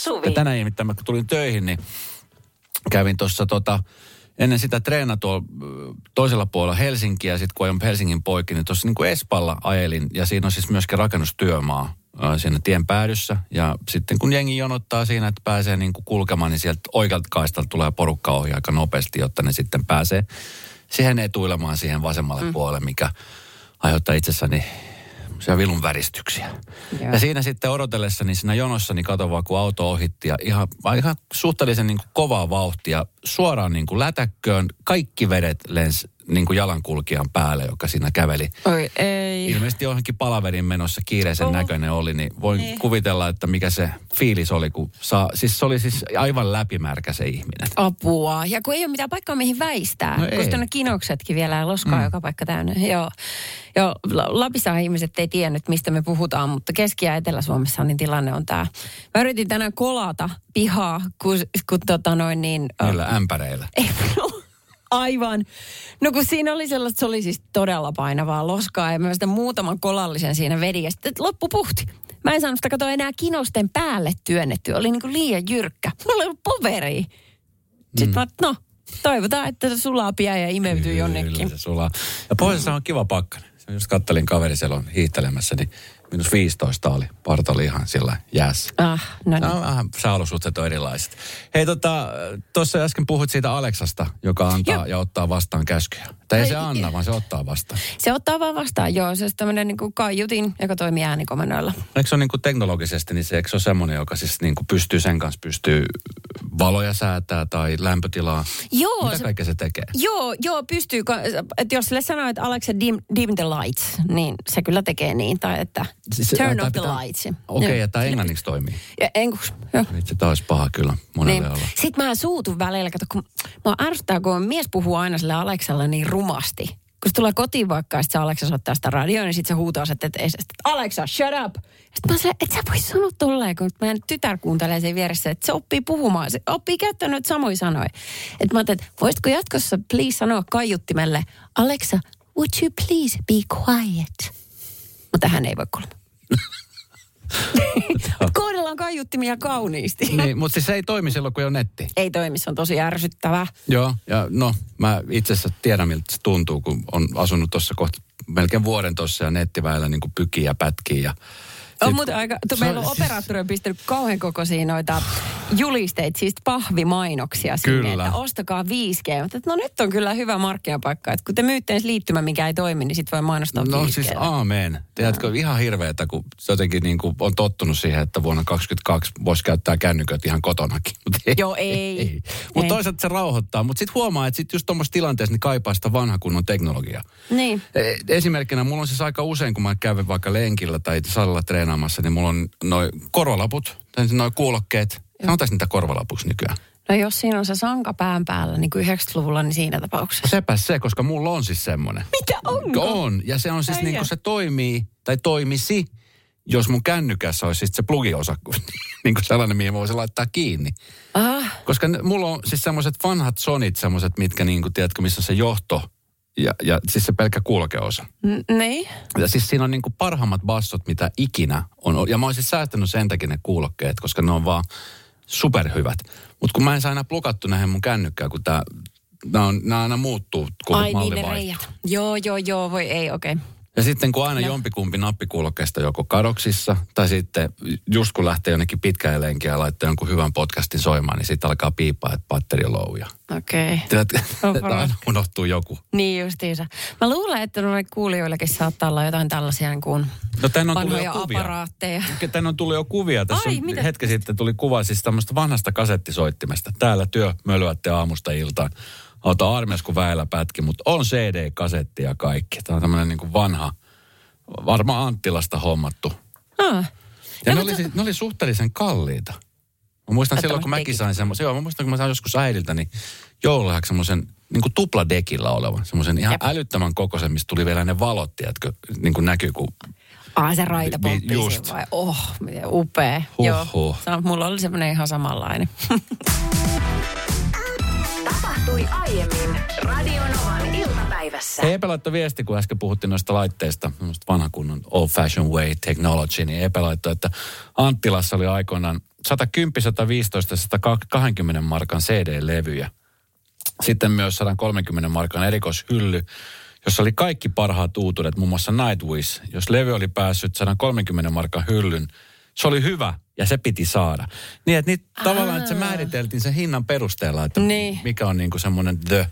Suvi. Ja tänään nimittäin, kun tulin töihin, niin kävin tuossa tota, ennen sitä treena tuolla toisella puolella Helsinkiä, sitten kun ajoin Helsingin poikki, niin tuossa niin Espalla ajelin, ja siinä on siis myöskin rakennustyömaa siinä tien päädyssä. Ja sitten kun jengi jonottaa siinä, että pääsee niin kuin kulkemaan, niin sieltä oikealta kaistalta tulee porukka ohi aika nopeasti, jotta ne sitten pääsee siihen etuilemaan siihen vasemmalle mm. puolelle, mikä aiheuttaa itsessäni semmoisia vilun väristyksiä. Joo. Ja siinä sitten odotellessa, niin siinä jonossa, niin kato vaan, kun auto ohitti ja ihan, ihan suhteellisen niin kuin kovaa vauhtia suoraan niin kuin lätäkköön. Kaikki vedet lens niin kuin jalankulkijan päälle, joka siinä käveli. Oi ei. Ilmeisesti johonkin palaverin menossa kiireisen Oh. näköinen oli, niin voin Niin. kuvitella, että mikä se fiilis oli, kun saa, siis se oli siis aivan läpimärkä se ihminen. Apua. Ja kun ei ole mitään paikkaa, mihin väistää. No ei. koska ne kinoksetkin vielä ja loskaa mm. joka paikka täynnä. Joo. Joo, La- Lapissahan ihmiset ei tiennyt, mistä me puhutaan, mutta Keski- ja Etelä-Suomessa niin tilanne on tämä. Mä yritin tänään kolata pihaa, kun, kun tota noin niin... ö, Niillä ämpäreillä. Ei, no, aivan. No kun siinä oli sellaista, se oli siis todella painavaa loskaa ja mä sitä muutaman kolallisen siinä vedin ja sitten loppu puhti. Mä en saanut sitä katoa enää kinosten päälle työnnetty. Oli niin kuin liian jyrkkä. Mulla ei ollut poveria. Sitten mm. mä, no, toivotaan, että se sulaa pian ja imeytyy jonnekin. Kyllä se sulaa. Ja pohjoisessa on kiva pakkanen. Se Just kattelin kaveri siellä on hiihtelemässä, niin minus 15 oli. Parta oli ihan siellä jäässä. Ah, no niin. No, vähän sääolosuhteet on erilaiset. Hei, tota, tuossa äsken puhuit siitä Aleksasta, joka antaa Joo. ja ottaa vastaan käskyjä. Tai ei se anna, vaan se ottaa vastaan. Se ottaa vaan vastaan, joo. Se on tämmöinen niin kuin kaiutin, joka toimii äänikomennoilla. Eikö se ole niin kuin teknologisesti, niin se, eikö se ole semmoinen, joka siis niin kuin pystyy sen kanssa, pystyy valoja säätää tai lämpötilaa? Joo, Mitä se, kaikkea se tekee? Joo, joo, pystyy. Että jos sille sanoo, että Alexa dim, dim the lights, niin se kyllä tekee niin. Tai että Siis se- turn tai off the pitää- lights. Okei, okay, ja tämä englanniksi toimii. Ja enkus, joo. Vitsi, tämä olisi paha kyllä monelle Niin. olla. Sitten mä suutun välillä, kato, kun mä ärsyttää, kun mies puhuu aina sille Aleksalle niin rumasti. Kun se tulee kotiin vaikka, ja sit se Aleksa soittaa sitä radioon, niin sitten se huutaa se, että, että, että Alexa, shut up. Sitten mä sanoin, että sä voi sanoa tolleen, kun meidän tytär kuuntelee sen vieressä, että se oppii puhumaan, se oppii käyttämään noita samoja sanoja. Että mä ajattelin, että voisitko jatkossa please sanoa kaiuttimelle, Alexa, would you please be quiet? Mutta hän ei voi kuulla. Kohdellaan kaiuttimia kauniisti. Niin, mutta siis se ei toimi silloin, kun ei ole netti. Ei toimi, se on tosi ärsyttävää. Joo, ja no, mä itse asiassa tiedän, miltä se tuntuu, kun on asunut tuossa kohta melkein vuoden tuossa ja nettiväellä niin kuin pykii ja pätkii ja On muuten aika, tu, meillä on operaattori on pistänyt kauhean kokoisia noita julisteita, siis pahvimainoksia sinne, Kyllä. että ostakaa 5G. Mutta no nyt on kyllä hyvä markkinapaikka, että kun te myytte edes liittymä, mikä ei toimi, niin sitten voi mainostaa No 5G. siis aamen. Tiedätkö, ihan hirveetä, kun jotenkin niin kuin on tottunut siihen, että vuonna 2022 voisi käyttää kännyköt ihan kotonakin. Mut ei, Joo, ei. ei. Mutta toisaalta se rauhoittaa. Mutta sitten huomaa, että sit just tuommoisessa tilanteessa niin kaipaa sitä vanha kunnon teknologiaa. Niin. E- Esimerkkinä mulla on siis aika usein, kun mä käyn vaikka lenkillä tai salilla treenaamassa, niin mulla on noin korvalaput, tai noin kuulokkeet. Sanotaan niitä korvalapuksi nykyään. No jos siinä on se sanka pään päällä, niin kuin 90-luvulla, niin siinä tapauksessa. Sepä se, koska mulla on siis semmoinen. Mitä onko? On, ja se on siis Ai niin kuin se toimii, tai toimisi, jos mun kännykässä olisi siis se plugiosa, niin kuin sellainen, mihin mä voisin laittaa kiinni. Ah, Koska ne, mulla on siis semmoiset vanhat sonit, semmoiset, mitkä niin kuin, tiedätkö, missä se johto, ja, ja siis se pelkkä kulkeosa. n- niin. Ja siis siinä on niin kuin parhaimmat bassot, mitä ikinä on. Ja mä oon siis säästänyt sen takia ne kuulokkeet, koska ne on vaan superhyvät. Mutta kun mä en saa aina plukattu näihin mun kännykkään, kun tää, nää, on, nää aina muuttuu, kun Ai malli niin ne. Joo, joo, joo, voi ei, okei. Okay. Ja sitten kun aina No. jompikumpi nappikuulokkeesta joko kadoksissa, tai sitten just kun lähtee jonnekin pitkään lenkiä ja laittaa jonkun hyvän podcastin soimaan, niin sitten alkaa piippaa, että batteri on low. Ja Okei. Okay. aina unohtuu joku. Niin justiinsa. Mä luulen, että noille kuulijoillekin saattaa olla jotain tällaisia niin kuin No on tullut vanhoja jo kuvia. aparaatteja. Tänne on tullut jo kuvia. Tässä Ai, on mitä? hetki sitten tuli kuva siis tämmöistä vanhasta kasettisoittimesta. Täällä työ mölyätte aamusta iltaan. Ota armias kuin väellä pätki, mutta on CD-kasetti ja kaikki. Tämä on tämmöinen niin vanha, varmaan Anttilasta hommattu. Ah. Ja No, ne, mutta- oli, siis- ne oli suhteellisen kalliita. Mä muistan Että silloin, kun mä mäkin sain semmoisen, joo, mä muistan, kun mä sain joskus äidiltä, niin joululahjaksi semmoisen niin kuin tupladekillä olevan, semmoisen ihan Jep. älyttömän kokoisen, mistä tuli vielä ne valot, tiedätkö, niin kuin näkyy, kun Ah, se raita Vi- just. vai? Oh, miten upea. Huh, Joo. huh. Sano, mulla oli semmoinen ihan samanlainen. Tapahtui aiemmin Radionovan iltapäivässä. Hei, Epe laittoi viesti, kun äsken puhuttiin noista laitteista, noista vanha kunnon old fashion way technology, niin Epe laittoi, että Anttilassa oli aikoinaan 110, 115, 120 markan CD-levyjä. Sitten myös 130 markan erikoishylly, jossa oli kaikki parhaat uutuudet, muun muassa Nightwish. Jos levy oli päässyt 130 markan hyllyn, se oli hyvä ja se piti saada. Niin, että niitä, tavallaan että se määriteltiin sen hinnan perusteella, että Niin. mikä on niinku semmoinen the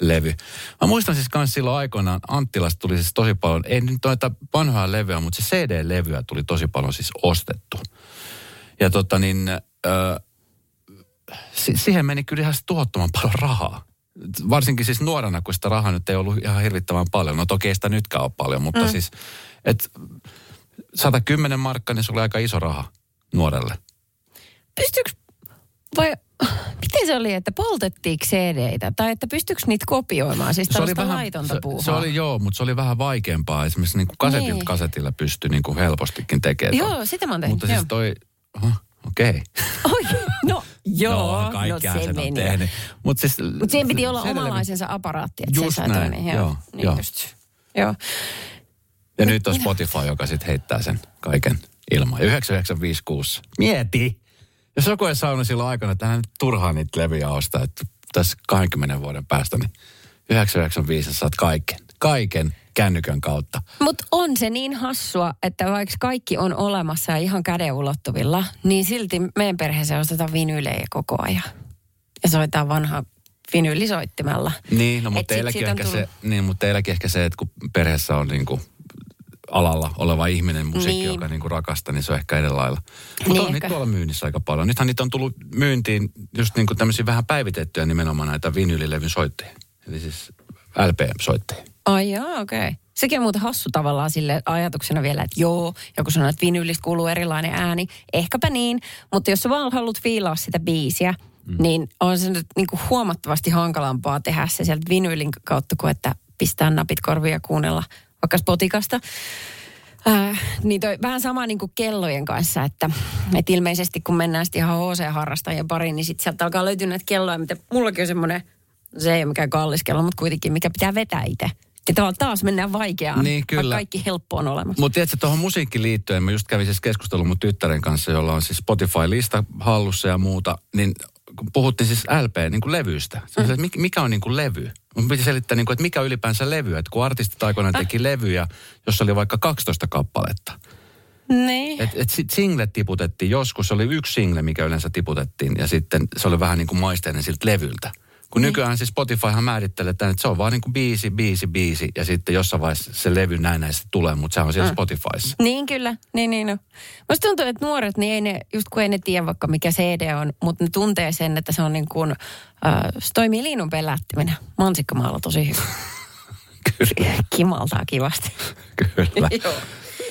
levy. Mä muistan siis myös silloin aikoinaan, Anttilasta tuli siis tosi paljon, ei nyt noita vanhoja levyjä, mutta se CD-levyä tuli tosi paljon siis ostettu. Ja tota niin, ö, si- siihen meni kyllä ihan tuhottoman paljon rahaa. Varsinkin siis nuorena, kun sitä rahaa nyt ei ollut ihan hirvittävän paljon. No toki ei sitä nytkään ole paljon, mutta mm. siis, että 110 markkaa, niin se oli aika iso raha nuorelle. Pystyykö, vai miten se oli, että poltettiinko CD-tä? Tai että pystyykö niitä kopioimaan? Siis Se oli, vähän, laitonta se, puuhaa. se oli joo, mutta se oli vähän vaikeampaa. Esimerkiksi niin kuin kasetilta Niin. kasetilla pystyi niin kuin helpostikin tekemään. Joo, sitä mä oon tehnyt. Mutta joo. siis toi, oho, okei. Oi, no joo, no, kaikkea no, se sen on tehnyt. Mutta siis, Mutta siihen piti olla omalaisensa aparaatti, että Just se sai näin, toinen. joo, niin joo. Just. Joo. Ja nyt on Spotify, joka sitten heittää sen kaiken ilman. Ja 9956. Mieti! Jos joku ei saanut silloin aikana, että hän turhaan niitä levyjä ostaa, että tässä 20 vuoden päästä, niin 995 saat kaiken. Kaiken kännykän kautta. Mutta on se niin hassua, että vaikka kaikki on olemassa ja ihan käden ulottuvilla, niin silti meidän perheeseen ostetaan vinylejä koko ajan. Ja soitetaan vanha vinyylisoittimella. Niin, no mutta teilläkin, ehkä tullut- se, niin, mutta teilläkin ehkä se, että kun perheessä on niinku alalla oleva ihminen, musiikki, Niin. joka niinku rakastaa, niin se on ehkä eri lailla. Mutta Niin on niitä tuolla myynnissä aika paljon. Nythän niitä on tullut myyntiin just niinku tämmöisiä vähän päivitettyjä nimenomaan näitä vinylilevyn soittajia. Eli siis LP-soittajia. Ai jaa, okei. Okay. Sekin on muuten hassu tavallaan sille ajatuksena vielä, että joo, joku sanoo, että vinyylistä kuuluu erilainen ääni. Ehkäpä niin, mutta jos sä vaan haluat fiilaa sitä biisiä, mm. niin on se nyt niinku huomattavasti hankalampaa tehdä se sieltä vinyylin kautta, kuin että pistää napit korviin ja kuunnella vaikka Spotikasta. Äh, niin toi, vähän sama niin kuin kellojen kanssa, että, että ilmeisesti kun mennään sitten ihan HC-harrastajien pariin, niin sitten sieltä alkaa löytyä näitä kelloja, mitä mullakin on semmoinen, se ei ole mikään kallis kello, mutta kuitenkin, mikä pitää vetää itse. Ja tavallaan taas mennään vaikeaan, Niin, kyllä. vaikka kaikki helppo on olemassa. Mutta tiedätkö, tuohon musiikkiin liittyen, mä just kävin siis keskustelun mun tyttären kanssa, jolla on siis Spotify-lista hallussa ja muuta, niin kun puhuttiin siis LP, niin kuin levystä. Mm. mikä, mikä on niin kuin levy? Mun piti selittää, niin kuin, että mikä ylipäänsä levy. Että kun artistit aikoinaan teki levyjä, jossa oli vaikka 12 kappaletta. Niin. Et, et sit single tiputettiin joskus, se oli yksi single, mikä yleensä tiputettiin. Ja sitten se oli vähän niin kuin maisteinen siltä levyltä. Kun nykyään siis Spotifyhan määrittelee, että se on vaan niin kuin biisi, biisi, biisi. Ja sitten jossain vaiheessa se levy näin näistä tulee, mutta se on siellä mm. Spotifyssa. Niin kyllä, niin niin no. Musta tuntuu, että nuoret, niin ei ne, just kun ei ne tiedä vaikka mikä CD on, mutta ne tuntee sen, että se on niin kuin, äh, se toimii liinun pelättimenä. Mansikkamaalla tosi hyvä. Kyllä, Kimaltaa kivasti. kyllä. Joo.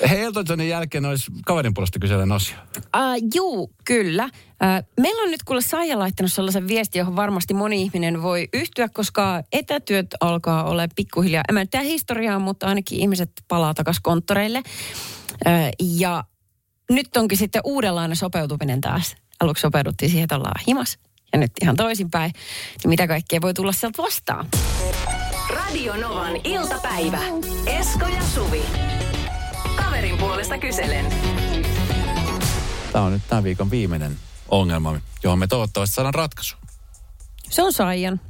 Hei, Elton Johnin jälkeen olisi kaverin puolesta kyselen osio. Uh, juu, kyllä. Uh, meillä on nyt kuule Saija laittanut sellaisen viesti, johon varmasti moni ihminen voi yhtyä, koska etätyöt alkaa olla pikkuhiljaa. En mä nyt historiaa, mutta ainakin ihmiset palaa takaisin konttoreille. Uh, ja nyt onkin sitten uudenlainen sopeutuminen taas. Aluksi sopeuduttiin siihen, että ollaan himas. Ja nyt ihan toisinpäin. Niin mitä kaikkea voi tulla sieltä vastaan? Radio Novan iltapäivä. Esko ja Suvi. Puolesta kyselen. Tämä on nyt tämän viikon viimeinen ongelma, johon me toivottavasti saadaan ratkaisu. Se on Saijan.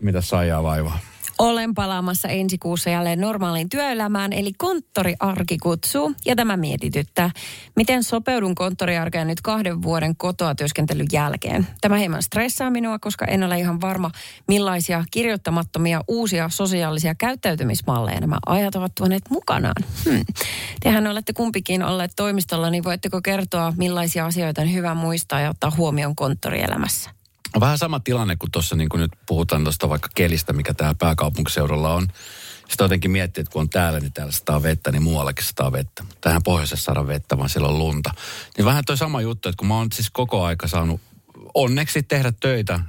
Mitä saijaa vaivaa? Olen palaamassa ensi kuussa jälleen normaaliin työelämään, eli konttoriarki kutsuu. Ja tämä mietityttää. Miten sopeudun konttoriarkeen nyt kahden vuoden kotoa työskentelyn jälkeen? Tämä hieman stressaa minua, koska en ole ihan varma, millaisia kirjoittamattomia uusia sosiaalisia käyttäytymismalleja nämä ajat ovat tuoneet mukanaan. Hmm. Tehän olette kumpikin olleet toimistolla, niin voitteko kertoa, millaisia asioita on hyvä muistaa ja ottaa huomioon konttorielämässä? On vähän sama tilanne kuin tuossa niin kuin nyt puhutaan tuosta vaikka kelistä, mikä täällä pääkaupunkiseudulla on. Sitten jotenkin miettii, että kun on täällä, niin täällä sataa vettä, niin muuallakin sataa vettä. Tähän pohjoisessa saada vettä, vaan siellä on lunta. Niin vähän toi sama juttu, että kun mä oon siis koko aika saanut onneksi tehdä töitä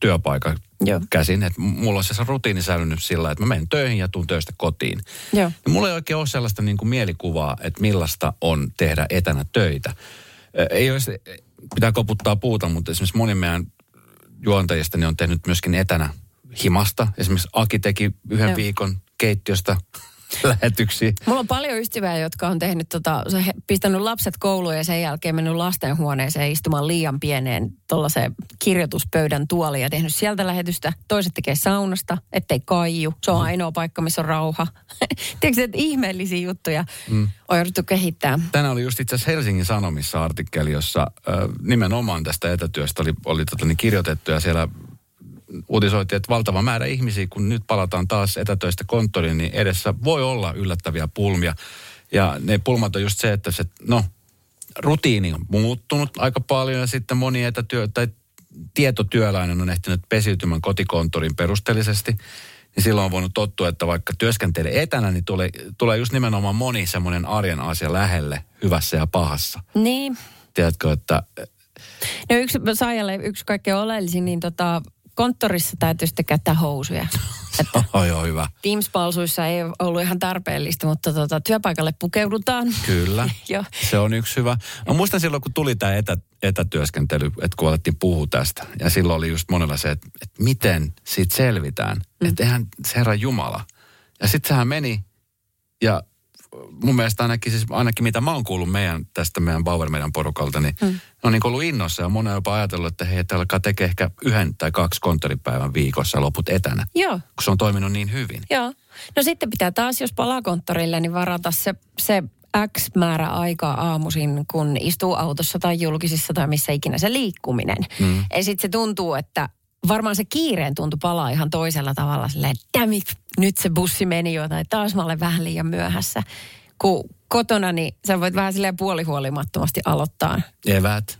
työpaikan Joo. käsin. Että mulla on se rutiini säilynyt sillä, että mä menen töihin ja tuun töistä kotiin. Joo. Ja mulla ei oikein ole sellaista niin kuin mielikuvaa, että millaista on tehdä etänä töitä. Ei olisi, pitää koputtaa puuta, mutta esimerkiksi moni meidän juontajista niin on tehnyt myöskin etänä himasta. Esimerkiksi Aki teki yhden Joo. viikon keittiöstä lähetyksiin. Mulla on paljon ystäviä, jotka on tehnyt tota, he- pistänyt lapset kouluun ja sen jälkeen mennyt lastenhuoneeseen istumaan liian pieneen tuollaiseen kirjoituspöydän tuoliin ja tehnyt sieltä lähetystä. Toiset tekee saunasta, ettei kaiju. Se on ainoa paikka, missä on rauha. Tiedätkö, että ihmeellisiä juttuja mm. on jouduttu kehittää. Tänään oli just itse asiassa Helsingin Sanomissa artikkeli, jossa ö, nimenomaan tästä etätyöstä oli, oli tota, niin kirjoitettu ja siellä uutisoitiin, että valtava määrä ihmisiä, kun nyt palataan taas etätöistä konttoriin, niin edessä voi olla yllättäviä pulmia. Ja ne pulmat on just se, että se, no, rutiini on muuttunut aika paljon ja sitten moni etätyö tai tietotyöläinen on ehtinyt pesiytymään kotikonttorin perusteellisesti. Niin silloin on voinut tottua, että vaikka työskentelee etänä, niin tulee, tulee just nimenomaan moni semmoinen arjen asia lähelle hyvässä ja pahassa. Niin. Tiedätkö, että No yksi saajalle yksi kaikkein oleellisin, niin tota, konttorissa täytyy sitten käyttää housuja. Että oh, joo, hyvä. Teams-palsuissa ei ollut ihan tarpeellista, mutta tota, työpaikalle pukeudutaan. Kyllä. Joo. Se on yksi hyvä. Mä muistan silloin, kun tuli tämä etä, etätyöskentely, että kun alettiin puhua tästä. Ja silloin oli just monella se, että, että miten siitä selvitään. Mm. Että eihän se Herra Jumala. Ja sitten sehän meni. Ja mun mielestä ainakin, siis ainakin mitä mä oon kuullut meidän, tästä meidän Bauer meidän porukalta, niin mm. ne on niin ollut innossa ja moni on jopa ajatellut, että hei, että alkaa tekee ehkä yhden tai kaksi konttoripäivän viikossa ja loput etänä, Joo. kun se on toiminut niin hyvin. Joo. No sitten pitää taas, jos palaa konttorille, niin varata se, se X määrä aikaa aamuisin, kun istuu autossa tai julkisissa tai missä ikinä se liikkuminen. Mm. Ja sitten se tuntuu, että varmaan se kiireen tuntu palaa ihan toisella tavalla silleen, damn it, nyt se bussi meni jo, tai taas mä olen vähän liian myöhässä. Kun kotona, niin sä voit vähän silleen puolihuolimattomasti aloittaa. Evät,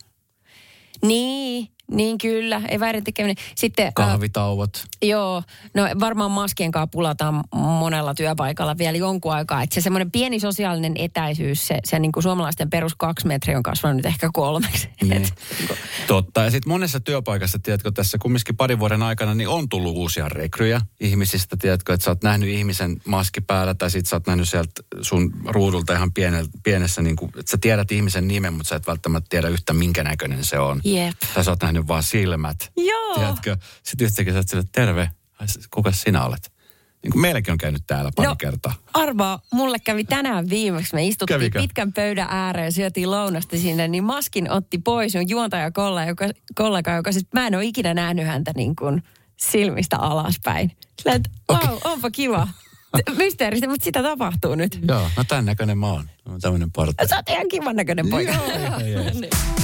Niin, niin kyllä, eväiden tekeminen. Sitten, ää, kahvitauot. Joo, no varmaan maskien kanssa pulataan monella työpaikalla vielä jonkun aikaa. Että se semmoinen pieni sosiaalinen etäisyys, se, se niin kuin suomalaisten perus kaksi metriä on kasvanut nyt ehkä kolmeksi. Niin. Et, Totta. Ja sitten monessa työpaikassa, tiedätkö, tässä kumminkin parin vuoden aikana, niin on tullut uusia rekryjä ihmisistä, tiedätkö, että sä oot nähnyt ihmisen maski päällä, tai sit sä oot nähnyt sieltä sun ruudulta ihan pienel, pienessä, niin kuin, että sä tiedät ihmisen nimen, mutta sä et välttämättä tiedä yhtä minkä näköinen se on. Jep. Tai sä oot nähnyt vaan silmät. Joo. Tiedätkö? Sitten yhtäkkiä sä oot sille, terve, Ai, kuka sinä olet? Niin kuin meilläkin on käynyt täällä pari No. kertaa. arvaa, mulle kävi tänään viimeksi. Me istuttiin Kävikö? pitkän pöydän ääreen, syötiin lounasta sinne, niin maskin otti pois mun juontaja kollega, joka, kollega, joka siis mä en ole ikinä nähnyt häntä niin kuin silmistä alaspäin. Sillä, että wow, onpa kiva. Mysteeristä, mutta sitä tapahtuu nyt. Joo, no tämän näköinen mä oon. Mä oon tämmöinen portti. Sä oot ihan kivan näköinen poika. Joo, ihan jees.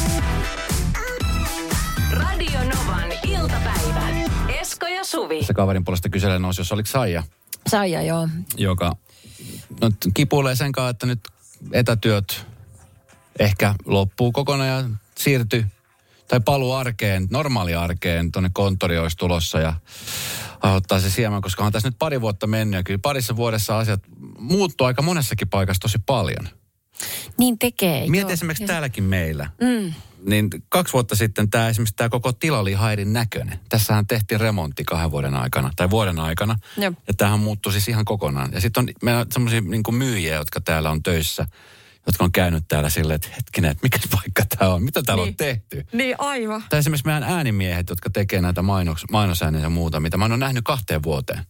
Novan iltapäivä. Esko ja Suvi. Se kaverin puolesta kyselen nousi, jos oliko Saija. Saija, joo. joka no, kipuilee sen kanssa, että nyt etätyöt ehkä loppuu kokonaan ja siirtyy tai paluu arkeen, normaali arkeen, tuonne konttori olisi tulossa ja aiheuttaa se siemen, koska on tässä nyt pari vuotta mennyt ja kyllä parissa vuodessa asiat muuttuu aika monessakin paikassa tosi paljon. Niin tekee. Mieti joo. esimerkiksi Ja- täälläkin meillä. Mm. Niin kaksi vuotta sitten tämä esimerkiksi tämä koko tila oli hairin näköinen. Tässähän tehtiin remontti kahden vuoden aikana, tai vuoden aikana. Jep. Ja tämähän muuttui siis ihan kokonaan. Ja sitten on meillä semmoisia niin myyjiä, jotka täällä on töissä, jotka on käynyt täällä silleen, että hetkinen, että mikä paikka tämä on, mitä täällä Niin. on tehty. Niin, aivan. Tai esimerkiksi meidän äänimiehet, jotka tekee näitä mainos, mainosääniä ja muuta, mitä mä en ole nähnyt kahteen vuoteen.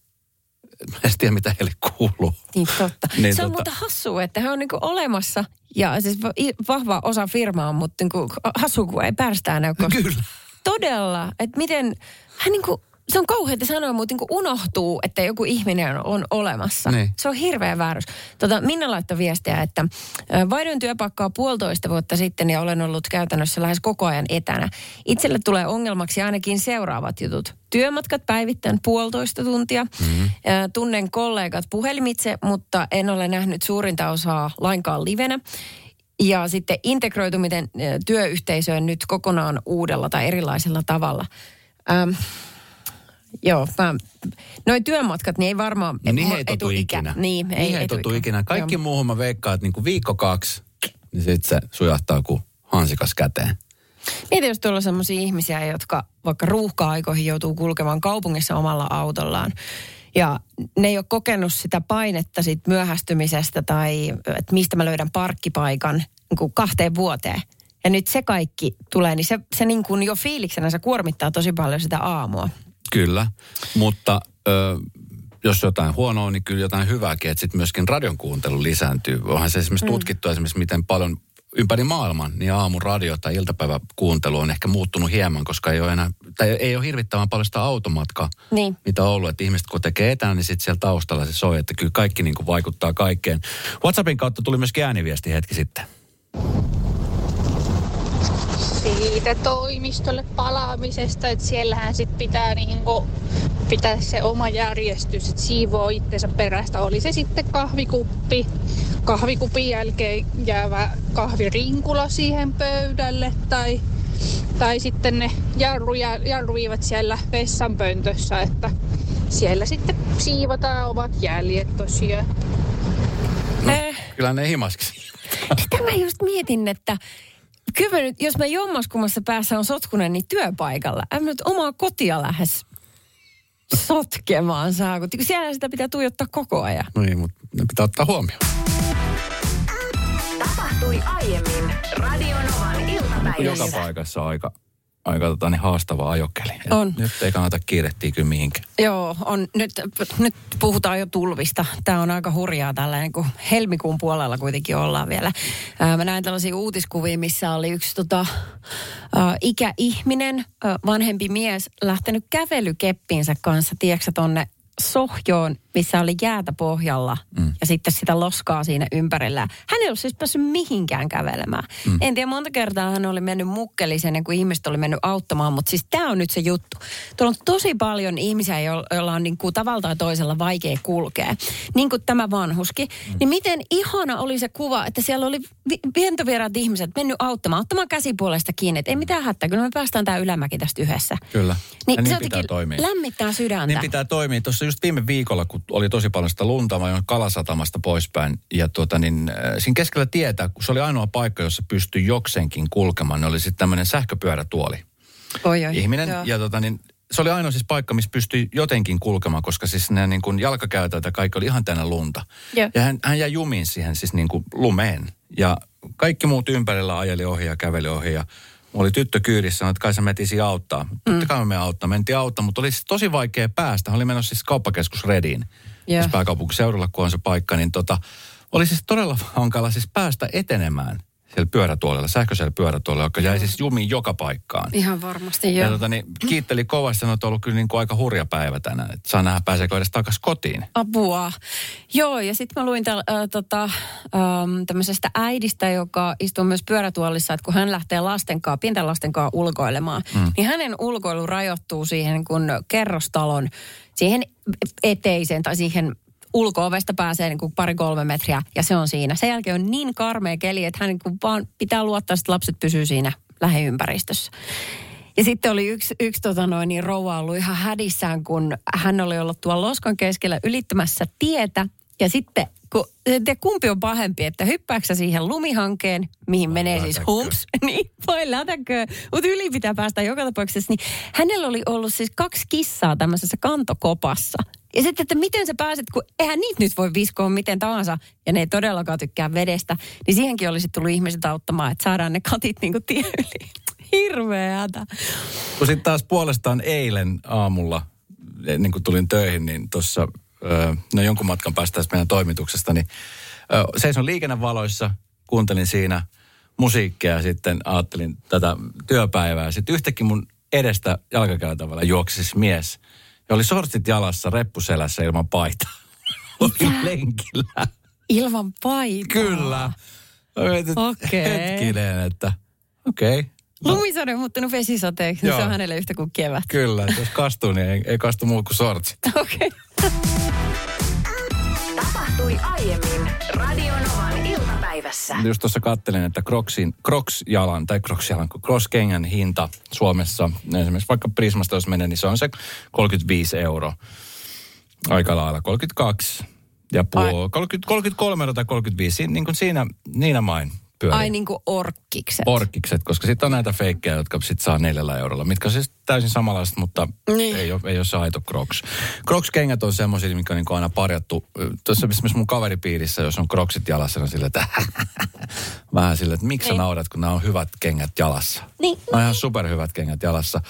Mä en tiedä, mitä heille kuuluu. Niin totta. Niin, se on tota- muuten hassua, että he on niinku olemassa ja siis vahva osa firmaa, mutta niinku hassu, kun ei pärstää näy. koska- Kyllä. Todella, että miten hän niinku, se on kauheita sanoa, mutta niinku unohtuu, että joku ihminen on, olemassa. Niin. Se on hirveä väärys. Tota, Minna laittoi viestiä, että vaihdoin työpaikkaa puolitoista vuotta sitten ja olen ollut käytännössä lähes koko ajan etänä. Itselle tulee ongelmaksi ainakin seuraavat jutut. Työmatkat päivittäin puolitoista tuntia. Mm-hmm. Tunnen kollegat puhelimitse, mutta en ole nähnyt suurinta osaa lainkaan livenä. Ja sitten integroituminen työyhteisöön nyt kokonaan uudella tai erilaisella tavalla. Ähm, joo, mä, noi työmatkat, niin ei varmaan... No niihin mu- ei totu ikinä. Niin, ei, niihin ei etu- totu ikinä. Kaikki Joo. muuhun mä veikkaan, että niinku viikko kaksi, niin sit se sujahtaa kuin hansikas käteen. Mieti, jos tuolla on sellaisia ihmisiä, jotka vaikka ruuhka-aikoihin joutuu kulkemaan kaupungissa omalla autollaan. Ja ne ei ole kokenut sitä painetta siitä myöhästymisestä tai että mistä mä löydän parkkipaikan niin kuin kahteen vuoteen. Ja nyt se kaikki tulee, niin se, se niin kuin jo fiiliksenä se kuormittaa tosi paljon sitä aamua. Kyllä, mutta ö, jos jotain huonoa on, niin kyllä jotain hyvääkin, että sitten myöskin radion kuuntelu lisääntyy. Onhan se esimerkiksi mm. tutkittu esimerkiksi, miten paljon ympäri maailman, niin aamun radio tai iltapäiväkuuntelu on ehkä muuttunut hieman, koska ei ole enää, tai ei ole hirvittävän paljon sitä automatkaa, Niin. mitä on ollut. Että ihmiset kun tekee etänä, niin sitten siellä taustalla se soi, että kyllä kaikki niin kuin vaikuttaa kaikkeen. WhatsAppin kautta tuli myös ääniviesti hetki sitten. Siitä toimistolle palaamisesta, että siellähän sit pitää niinku pitää se oma järjestys, että siivoo itsensä perästä. Oli se sitten kahvikuppi, kahvikupin jälkeen jäävä kahvirinkula siihen pöydälle tai, tai sitten ne jarruja, jarruivat siellä vessanpöntössä, että siellä sitten siivotaan omat jäljet tosiaan. Eh, Kyllä ne himaski. sitä mä just mietin, että kyllä nyt, jos mä jommaskummassa päässä on sotkunen, niin työpaikalla. En mä nyt omaa kotia lähes sotkemaan saa, kun siellä sitä pitää tuijottaa koko ajan. Niin, mutta ne pitää ottaa huomioon. Tapahtui aiemmin Radionovan Joka iltapäivässä. paikassa on aika, aika tota, niin haastava ajokeli. Et On. Nyt ei kannata kiirehtiä kyllä mihinkään. Joo, on, nyt, nyt puhutaan jo tulvista. Tämä on aika hurjaa tällainen, kun helmikuun puolella kuitenkin ollaan vielä. Ää, mä näin tällaisia uutiskuvia, missä oli yksi tota, ää, ikäihminen, ää, vanhempi mies, lähtenyt kävelykeppinsä kanssa, tiedätkö tonne sohjoon, missä oli jäätä pohjalla mm. ja sitten sitä loskaa siinä ympärillä. Hän ei ollut siis päässyt mihinkään kävelemään. Mm. En tiedä, monta kertaa hän oli mennyt mukkelisen ennen kuin ihmiset oli mennyt auttamaan, mutta siis tämä on nyt se juttu. Tuolla on tosi paljon ihmisiä, jo- joilla on niin kuin tavalla tai toisella vaikea kulkea. Niin kuin tämä vanhuskin. Mm. Niin miten ihana oli se kuva, että siellä oli vi- vientovieraat ihmiset mennyt auttamaan, ottamaan käsipuolesta kiinni. Että ei mitään hätää, kyllä me päästään tämä ylämäki tästä yhdessä. Kyllä. Niin, ja niin se pitää toimia. lämmittää sydäntä. Niin pitää toimia. Tuossa just viime viikolla, kun oli tosi paljon sitä lunta, mä join Kalasatamasta poispäin. Ja tuota niin, äh, siinä keskellä tietä, kun se oli ainoa paikka, jossa pystyi jokseenkin kulkemaan, niin oli sitten tämmöinen sähköpyörätuoli. Oi, oi. ihminen. Joo. Ja tota niin, se oli ainoa siis paikka, missä pystyi jotenkin kulkemaan, koska siis ne niin kuin jalkakäytäjät ja kaikki oli ihan täynnä lunta. Joo. Ja hän, hän jäi jumiin siihen siis niin kuin lumeen. Ja kaikki muut ympärillä ajeli ohi ja käveli ohi ja oli tyttö kyydissä, sanoi, että kai sä metisi auttaa. Mm. Totta kai me auttaa, mentiin auttaa, mutta oli siis tosi vaikea päästä. Hän oli menossa siis kauppakeskus Rediin, Joo. jos pääkaupunkiseudulla, kun on se paikka, niin tota, oli siis todella hankala siis päästä etenemään siellä pyörätuolella, sähköisellä pyörätuolella, joka jäi siis jumiin joka paikkaan. Ihan varmasti, Ja joo. tota, niin, kiitteli kovasti, sanoi, että on ollut kyllä niin kuin aika hurja päivä tänään. Että saa nähdä, pääseekö edes takaisin kotiin. Apua. Joo, ja sitten mä luin täl, äh, tota, ähm, tämmöisestä äidistä, joka istuu myös pyörätuolissa, että kun hän lähtee lastenkaa, pienten lastenkaa ulkoilemaan, mm. niin hänen ulkoilu rajoittuu siihen kun kerrostalon, siihen eteiseen tai siihen ulko-ovesta pääsee niin kuin pari-kolme metriä ja se on siinä. Sen jälkeen on niin karmea keli, että hän niin kuin vaan pitää luottaa, että lapset pysyy siinä lähiympäristössä. Ja sitten oli yksi, yksi tota noin, niin rouva ollut ihan hädissään, kun hän oli ollut tuolla loskan keskellä ylittämässä tietä. Ja sitten, kun, en tiedä, kumpi on pahempi, että hyppääkö sä siihen lumihankeen, mihin menee siis lätäkkö. humps, niin voi lätäkö, mutta yli pitää päästä joka tapauksessa. Niin hänellä oli ollut siis kaksi kissaa tämmöisessä kantokopassa. Ja sitten, että miten sä pääset, kun eihän niitä nyt voi viskoa miten tahansa, ja ne ei todellakaan tykkää vedestä, niin siihenkin olisi tullut ihmiset auttamaan, että saadaan ne katit niin kuin tie yli. Hirveä hätä. Kun sitten taas puolestaan eilen aamulla, eh, niin kuin tulin töihin, niin tuossa no jonkun matkan päästä tästä meidän toimituksesta, niin seison liikennevaloissa, kuuntelin siinä musiikkia ja sitten ajattelin tätä työpäivää. Sitten yhtäkkiä mun edestä jalkakäytävällä juoksi mies, ja oli sortsit jalassa, reppuselässä ilman paitaa. Oli lenkillä. Ilman paitaa. Kyllä. Okei. Hetkinen, että okei. Okay. Lumisade on muuttunut vesisateeksi, niin se on hänelle yhtä kuin kevät. Kyllä, jos kastuu, niin ei, ei kastu muu kuin sortsit. Okei. Okay. Tapahtui aiemmin Radionovan iltapäivässä. Just tuossa kattelin, että Crocsin, Crocs-jalan tai Crocs-jalan, kun Crocs-kengän hinta Suomessa, esimerkiksi vaikka Prismasta jos menee, niin se on se 35 euroa. Aika lailla 32 ja puoli, 30, 33 euroa tai 35, siinä, niin kuin siinä, niinä main pyörii. Ai niin kuin orkkikset. Porkkikset, koska sitten on näitä feikkejä, jotka sitten saa neljällä eurolla, mitkä on siis täysin samanlaiset, mutta Niin. niin. ei, ole, ei ole se aito Crocs. Crocs-kengät on semmoisia, mikä on niin aina parjattu. Tuossa esimerkiksi mun kaveripiirissä, jos on Crocsit jalassa, on sillä, että vähän silleen, että miksi sä Niin. naurat, kun nämä on hyvät kengät jalassa. Niin. Nämä on ihan superhyvät kengät jalassa.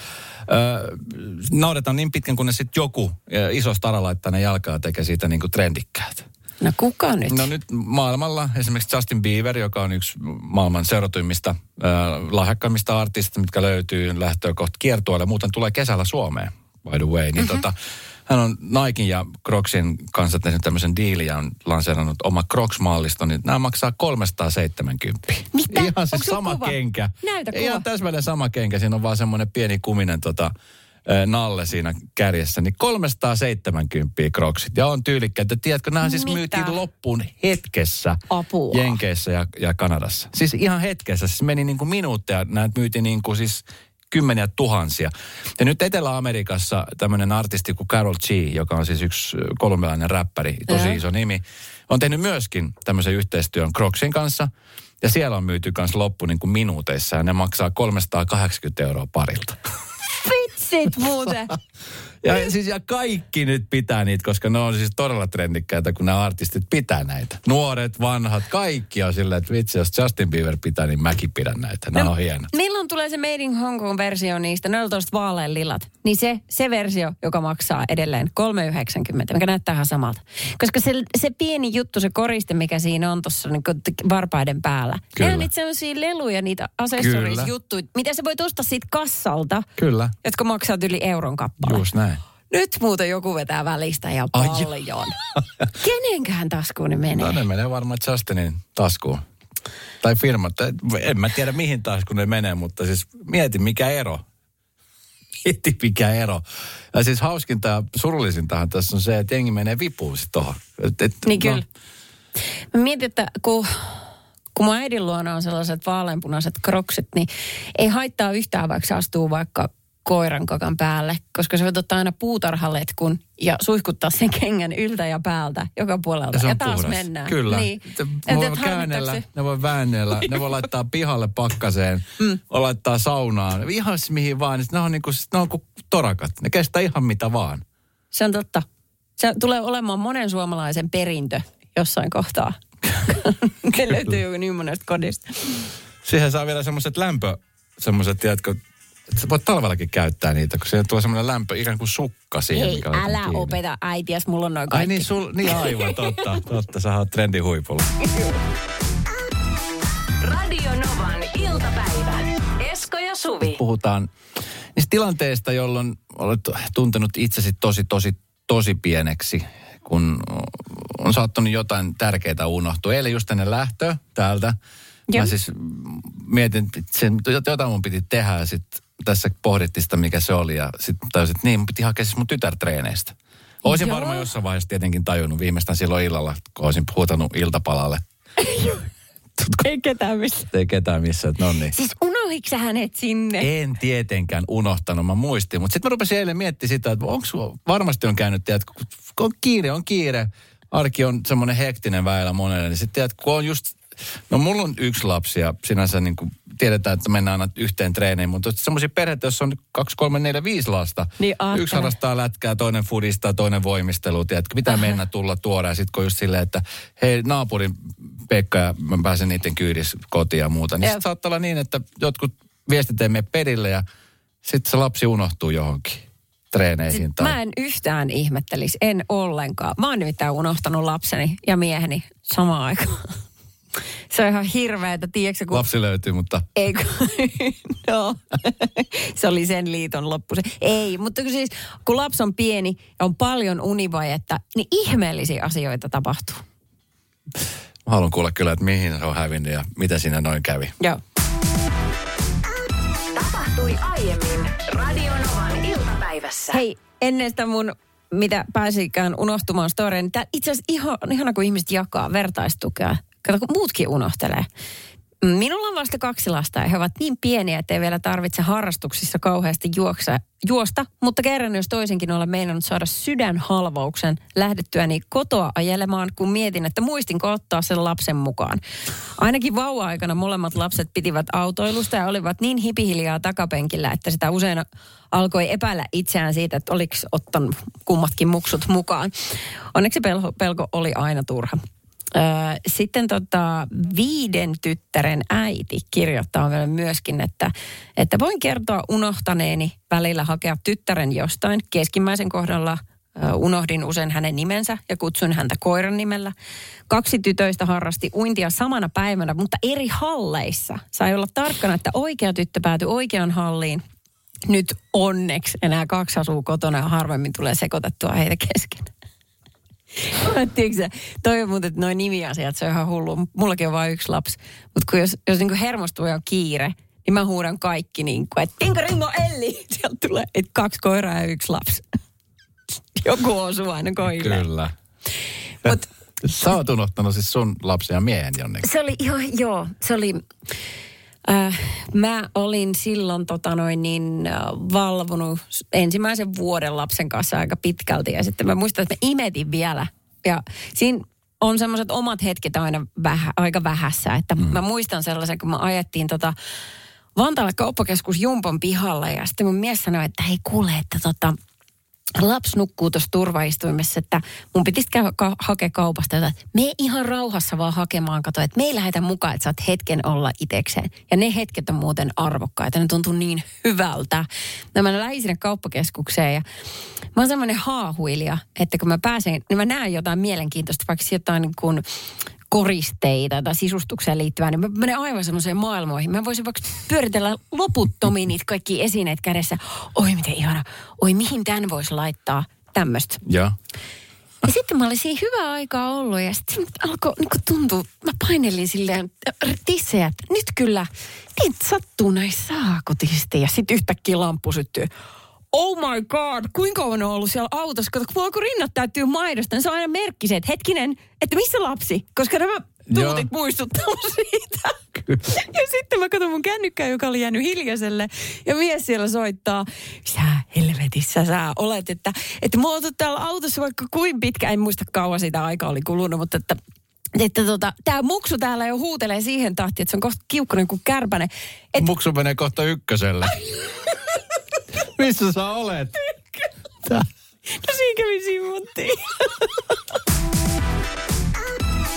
Öö, nauretaan niin pitkän, kunnes sitten joku iso stara laittaa ne jalkaa ja tekee siitä niinku trendikkäät. No kuka nyt? No nyt maailmalla esimerkiksi Justin Bieber, joka on yksi maailman seuratuimmista, äh, lahjakkaimmista artistista, mitkä löytyy lähtöä kohta kiertueelle. Muuten tulee kesällä Suomeen, by the way. Niin Mhm. tota, hän on Nikein ja Crocsin kanssa tehnyt tämmöisen diilin ja on lanseerannut oma Crocs-mallisto, niin nämä maksaa 370. Mitä? Ihan Onko siis sama kuva? kenkä. Näytä kuva. Ihan täsmälleen sama kenkä. Siinä on vaan semmoinen pieni kuminen tota, nalle siinä kärjessä. Niin 370 Crocsit. Ja on tyylikkäitä. Tiedätkö, nämä siis Mitä? myytiin loppuun hetkessä Apua. Jenkeissä ja, ja Kanadassa. Siis ihan hetkessä. Siis meni niin kuin minuutteja. Näitä myytiin niin kuin siis kymmeniä tuhansia. Ja nyt Etelä-Amerikassa tämmöinen artisti kuin Carol G, joka on siis yksi ö, kolumbialainen räppäri, tosi iso nimi, on tehnyt myöskin tämmöisen yhteistyön Crocsin kanssa. Ja siellä on myyty kanssa loppu niin kuin minuuteissa ja ne maksaa 380 euroa parilta. Vitsit muuten. Ja siis ja kaikki nyt pitää niitä, koska ne on siis todella trendikkäitä, kun nämä artistit pitää näitä. Nuoret, vanhat, kaikki on silleen, että vitsi, jos Justin Bieber pitää, niin mäkin pidän näitä. Nämä on hienot. Milloin tulee se Made in Hong Kong versio niistä 14 vaalean lilat? Niin se, se versio, joka maksaa edelleen 3,90, mikä näyttää ihan samalta. Koska se, se pieni juttu, se koriste, mikä siinä on tuossa niin varpaiden päällä. Kyllä. Kyllä. niitä sellaisia leluja, niitä Kyllä. accessories-juttuja, mitä sä voit ostaa siitä kassalta, Kyllä, jotka maksaa yli euron kappale. just näin. Nyt muuten joku vetää välistä ja Ai paljon. Kenenkään taskuun ne menee? No ne menee varmaan Justinin taskuun. Tai firma, en mä tiedä mihin taskuun ne menee, mutta siis mieti mikä ero. Mieti mikä ero. Ja siis hauskinta ja surullisintahan tässä on se, että jengi menee vipuun sit tohon. Et, et, Niin kyllä. Mä mietin, että kun, kun mun äidin luona on sellaiset vaaleanpunaiset kroksit, niin ei haittaa yhtään, vaikka se astuu vaikka koiran kakan päälle, koska se voit ottaa aina puutarhaletkun ja suihkuttaa sen kengän yltä ja päältä joka puolelta. Ja se ja on taas puhdas. mennään. Kyllä. Niin. Ne voi käännellä, ne voi väännellä, ne voi laittaa pihalle pakkaseen, mm. laittaa saunaan, ihan siis mihin vaan. Niin Ne on, niinku, ne on kuin torakat, ne kestää ihan mitä vaan. Se on totta. Se tulee olemaan monen suomalaisen perintö jossain kohtaa. ne löytyy joku niin monesta kodista. Siihen saa vielä semmoiset lämpö, semmoiset, tiedätkö, sä voit talvellakin käyttää niitä, kun siihen tulee semmoinen lämpö, ikään kuin sukka siihen. Hei, älä kiinni. opeta äitiäs, mulla on noin Ai kaikki. niin, sul, niin aivan, totta, totta, sä oot trendin huipulla. Radio Novan iltapäivä. Esko ja Suvi. Puhutaan niistä tilanteista, jolloin olet tuntenut itsesi tosi, tosi, tosi pieneksi, kun on saattanut jotain tärkeää unohtua. Eilen just ennen lähtöä täältä. Joo. Mä siis mietin, että sen, jotain mun piti tehdä ja sitten tässä pohdittiin sitä, mikä se oli. Ja sitten tajusin, että niin, mun piti hakea siis mun tytärtreeneistä. Olisin Joo. varmaan jossain vaiheessa tietenkin tajunnut viimeistään silloin illalla, kun olisin huutanut iltapalalle. Ei ketään missä. Ei ketään missä, että no niin. Siis unohditko hänet sinne? En tietenkään unohtanut, mä muistin. Mutta sitten mä rupesin eilen miettimään sitä, että onko varmasti on käynyt, tiedätkö, kun on kiire, on kiire. Arki on semmoinen hektinen väillä monelle. Niin sitten tiedätkö, kun on just, no mulla on yksi lapsi ja sinänsä niin kuin tiedetään, että mennään aina yhteen treeniin. Mutta semmoisia perheitä, joissa on kaksi, kolme, neljä, viisi lasta. Niin yksi harrastaa lätkää, toinen fudistaa, toinen voimistelu. Tiedätkö, pitää mennä, tulla, tuoda. Ja sitten kun just silleen, että hei, naapurin Pekka ja mä pääsen niiden kyydissä kotiin ja muuta. Niin Jep. sit saattaa olla niin, että jotkut viestit ei mene perille ja sitten se lapsi unohtuu johonkin treeneihin. Sit Tai... mä en yhtään ihmettelisi, en ollenkaan. Mä oon nimittäin unohtanut lapseni ja mieheni samaan aikaan. Se on ihan hirveetä, tiedätkö, kun... Lapsi löytyy, mutta Eikö? no, se oli sen liiton loppu. Ei, mutta kun siis kun lapsi on pieni ja on paljon univajetta, niin ihmeellisiä asioita tapahtuu. mä haluan kuulla kyllä, että mihin se on hävinnyt ja mitä siinä noin kävi. Joo. Tapahtui aiemmin Radio Novan iltapäivässä. Hei, ennen sitä mun, mitä pääsikään unohtumaan storeen, niin itse asiassa ihan, ihana, kun ihmiset jakaa vertaistukea. Kato, kun muutkin unohtelee. Minulla on vasta kaksi lasta ja he ovat niin pieniä, että ei vielä tarvitse harrastuksissa kauheasti juoksa, juosta. Mutta kerran jos toisenkin olen meinannut saada sydänhalvauksen lähdettyäni kotoa ajelemaan, kun mietin, että muistinko ottaa sen lapsen mukaan. Ainakin vauva-aikana molemmat lapset pitivät autoilusta ja olivat niin hipihiljaa takapenkillä, että sitä usein alkoi epäillä itseään siitä, että oliko ottanut kummatkin muksut mukaan. Onneksi pelko, pelko oli aina turha. Sitten tota, viiden tyttären äiti kirjoittaa vielä myöskin, että, että voin kertoa unohtaneeni välillä hakea tyttären jostain. Keskimmäisen kohdalla unohdin usein hänen nimensä ja kutsuin häntä koiran nimellä. Kaksi tytöistä harrasti uintia samana päivänä, mutta eri halleissa. Sai olla tarkkana, että oikea tyttö päätyi oikeaan halliin. Nyt onneksi enää kaksi asuu kotona ja harvemmin tulee sekoitettua heitä kesken. Tiedätkö toi on muuten, että noin nimiasiat, se on ihan hullu. Mullakin on vain yksi lapsi. Mutta kun jos, jos niin hermostuu ja on kiire, niin mä huudan kaikki niin kuin, että Inka Ringo Elli. Sieltä tulee, että kaksi koiraa ja yksi lapsi. Joku osuu aina koille. Kyllä. Mut Sä oot unohtanut siis sun lapsen ja miehen jonnekin. se oli, joo, joo se oli, äh, mä olin silloin tota noin niin äh, valvonut ensimmäisen vuoden lapsen kanssa aika pitkälti. Ja sitten mä muistan, että mä imetin vielä. Ja siinä on semmoiset omat hetket aina vähä, aika vähässä. Että mm. mä muistan sellaisen, kun me ajettiin tota Vantaalle kauppakeskus Jumpon pihalla ja sitten mun mies sanoi, että hei kuule, että tota, lapsi nukkuu tuossa turvaistuimessa, että mun pitisi käydä ka- hakea kaupasta jotain. Me ihan rauhassa vaan hakemaan, kato, että me ei lähetä mukaan, että saat hetken olla itekseen. Ja ne hetket on muuten arvokkaita, ne tuntuu niin hyvältä. No mä lähdin sinne kauppakeskukseen ja mä oon semmoinen haahuilija, että kun mä pääsen, niin mä näen jotain mielenkiintoista, vaikka jotain niin kuin koristeita tai sisustukseen liittyvää, niin mä menen aivan semmoiseen maailmoihin. Mä voisin vaikka pyöritellä loputtomiin niitä kaikki esineet kädessä. Oi miten ihana. Oi mihin tämän voisi laittaa tämmöistä. Joo. Ja sitten mä olin siinä hyvää aikaa ollut ja sitten alkoi niin tuntua, mä painelin silleen äh, tissejä, että nyt kyllä, niitä sattuu näissä saakutisti. Ja sitten yhtäkkiä lamppu syttyy. Oh my god, kuinka on ollut siellä autossa? Kato, kun alkoi rinnat täyttyy maidosta, niin se on aina merkki se, että hetkinen, että missä lapsi? Koska nämä tuutit muistuttaa siitä. Ja sitten mä katson mun kännykkää, joka oli jäänyt hiljaiselle. Ja mies siellä soittaa, sä helvetissä sä olet, että, että mulla on ollut täällä autossa vaikka kuin pitkä, en muista kauan siitä aikaa oli kulunut, mutta että että tota, tämä muksu täällä jo huutelee siihen tahtiin, että se on kohta kiukkunen kuin kärpäne. Et, Muksu menee kohta ykköselle. Missä sä olet? Tää. no siinä kävi siivottiin.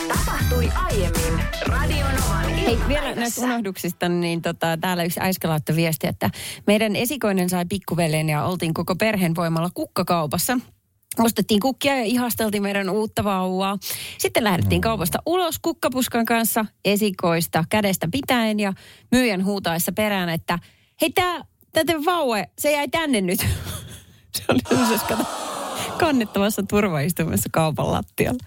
Tapahtui aiemmin Radionovan Hei, vielä näistä unohduksista, niin tota, täällä yksi äiskä laittoi viesti, että meidän esikoinen sai pikkuveljen ja oltiin koko perheen voimalla kukkakaupassa. Ostettiin kukkia ja ihasteltiin meidän uutta vauvaa. Sitten lähdettiin kaupasta ulos kukkapuskan kanssa esikoista kädestä pitäen ja myyjän huutaessa perään, että hei tää, tätä vauva, se jäi tänne nyt. se oli semmoisessa kato, kannettavassa turvaistumassa kaupan lattialla.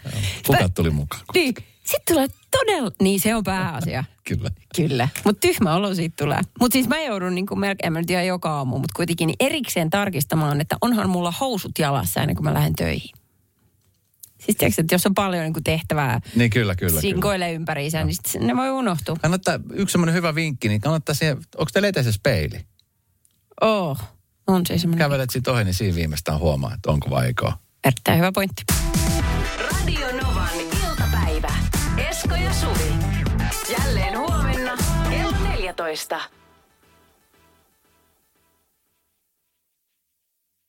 Kukat tuli mukaan. Niin, sitten tulee todella, niin se on pääasia. Kyllä. Kyllä, mutta tyhmä olo siitä tulee. Mutta siis mä joudun niin kuin melkein, en mä nyt ihan joka aamu, mutta kuitenkin niin erikseen tarkistamaan, että onhan mulla housut jalassa ennen kuin mä lähden töihin. Siis tiedätkö, että jos on paljon niin kuin tehtävää Niin kyllä, kyllä. sinkoille ympäriinsä, niin sit ne voi unohtua. Kannattaa, yksi semmoinen hyvä vinkki, niin kannattaa siihen, onko teillä eteen se speili? Oh, on se semmoinen Kävelet siitä ohi, niin siinä viimeistään huomaa, että onko vaikoa. erittäin hyvä pointti. Radio Novan iltapäivä. Esko ja Suvi. Jälleen huomenna kello 14.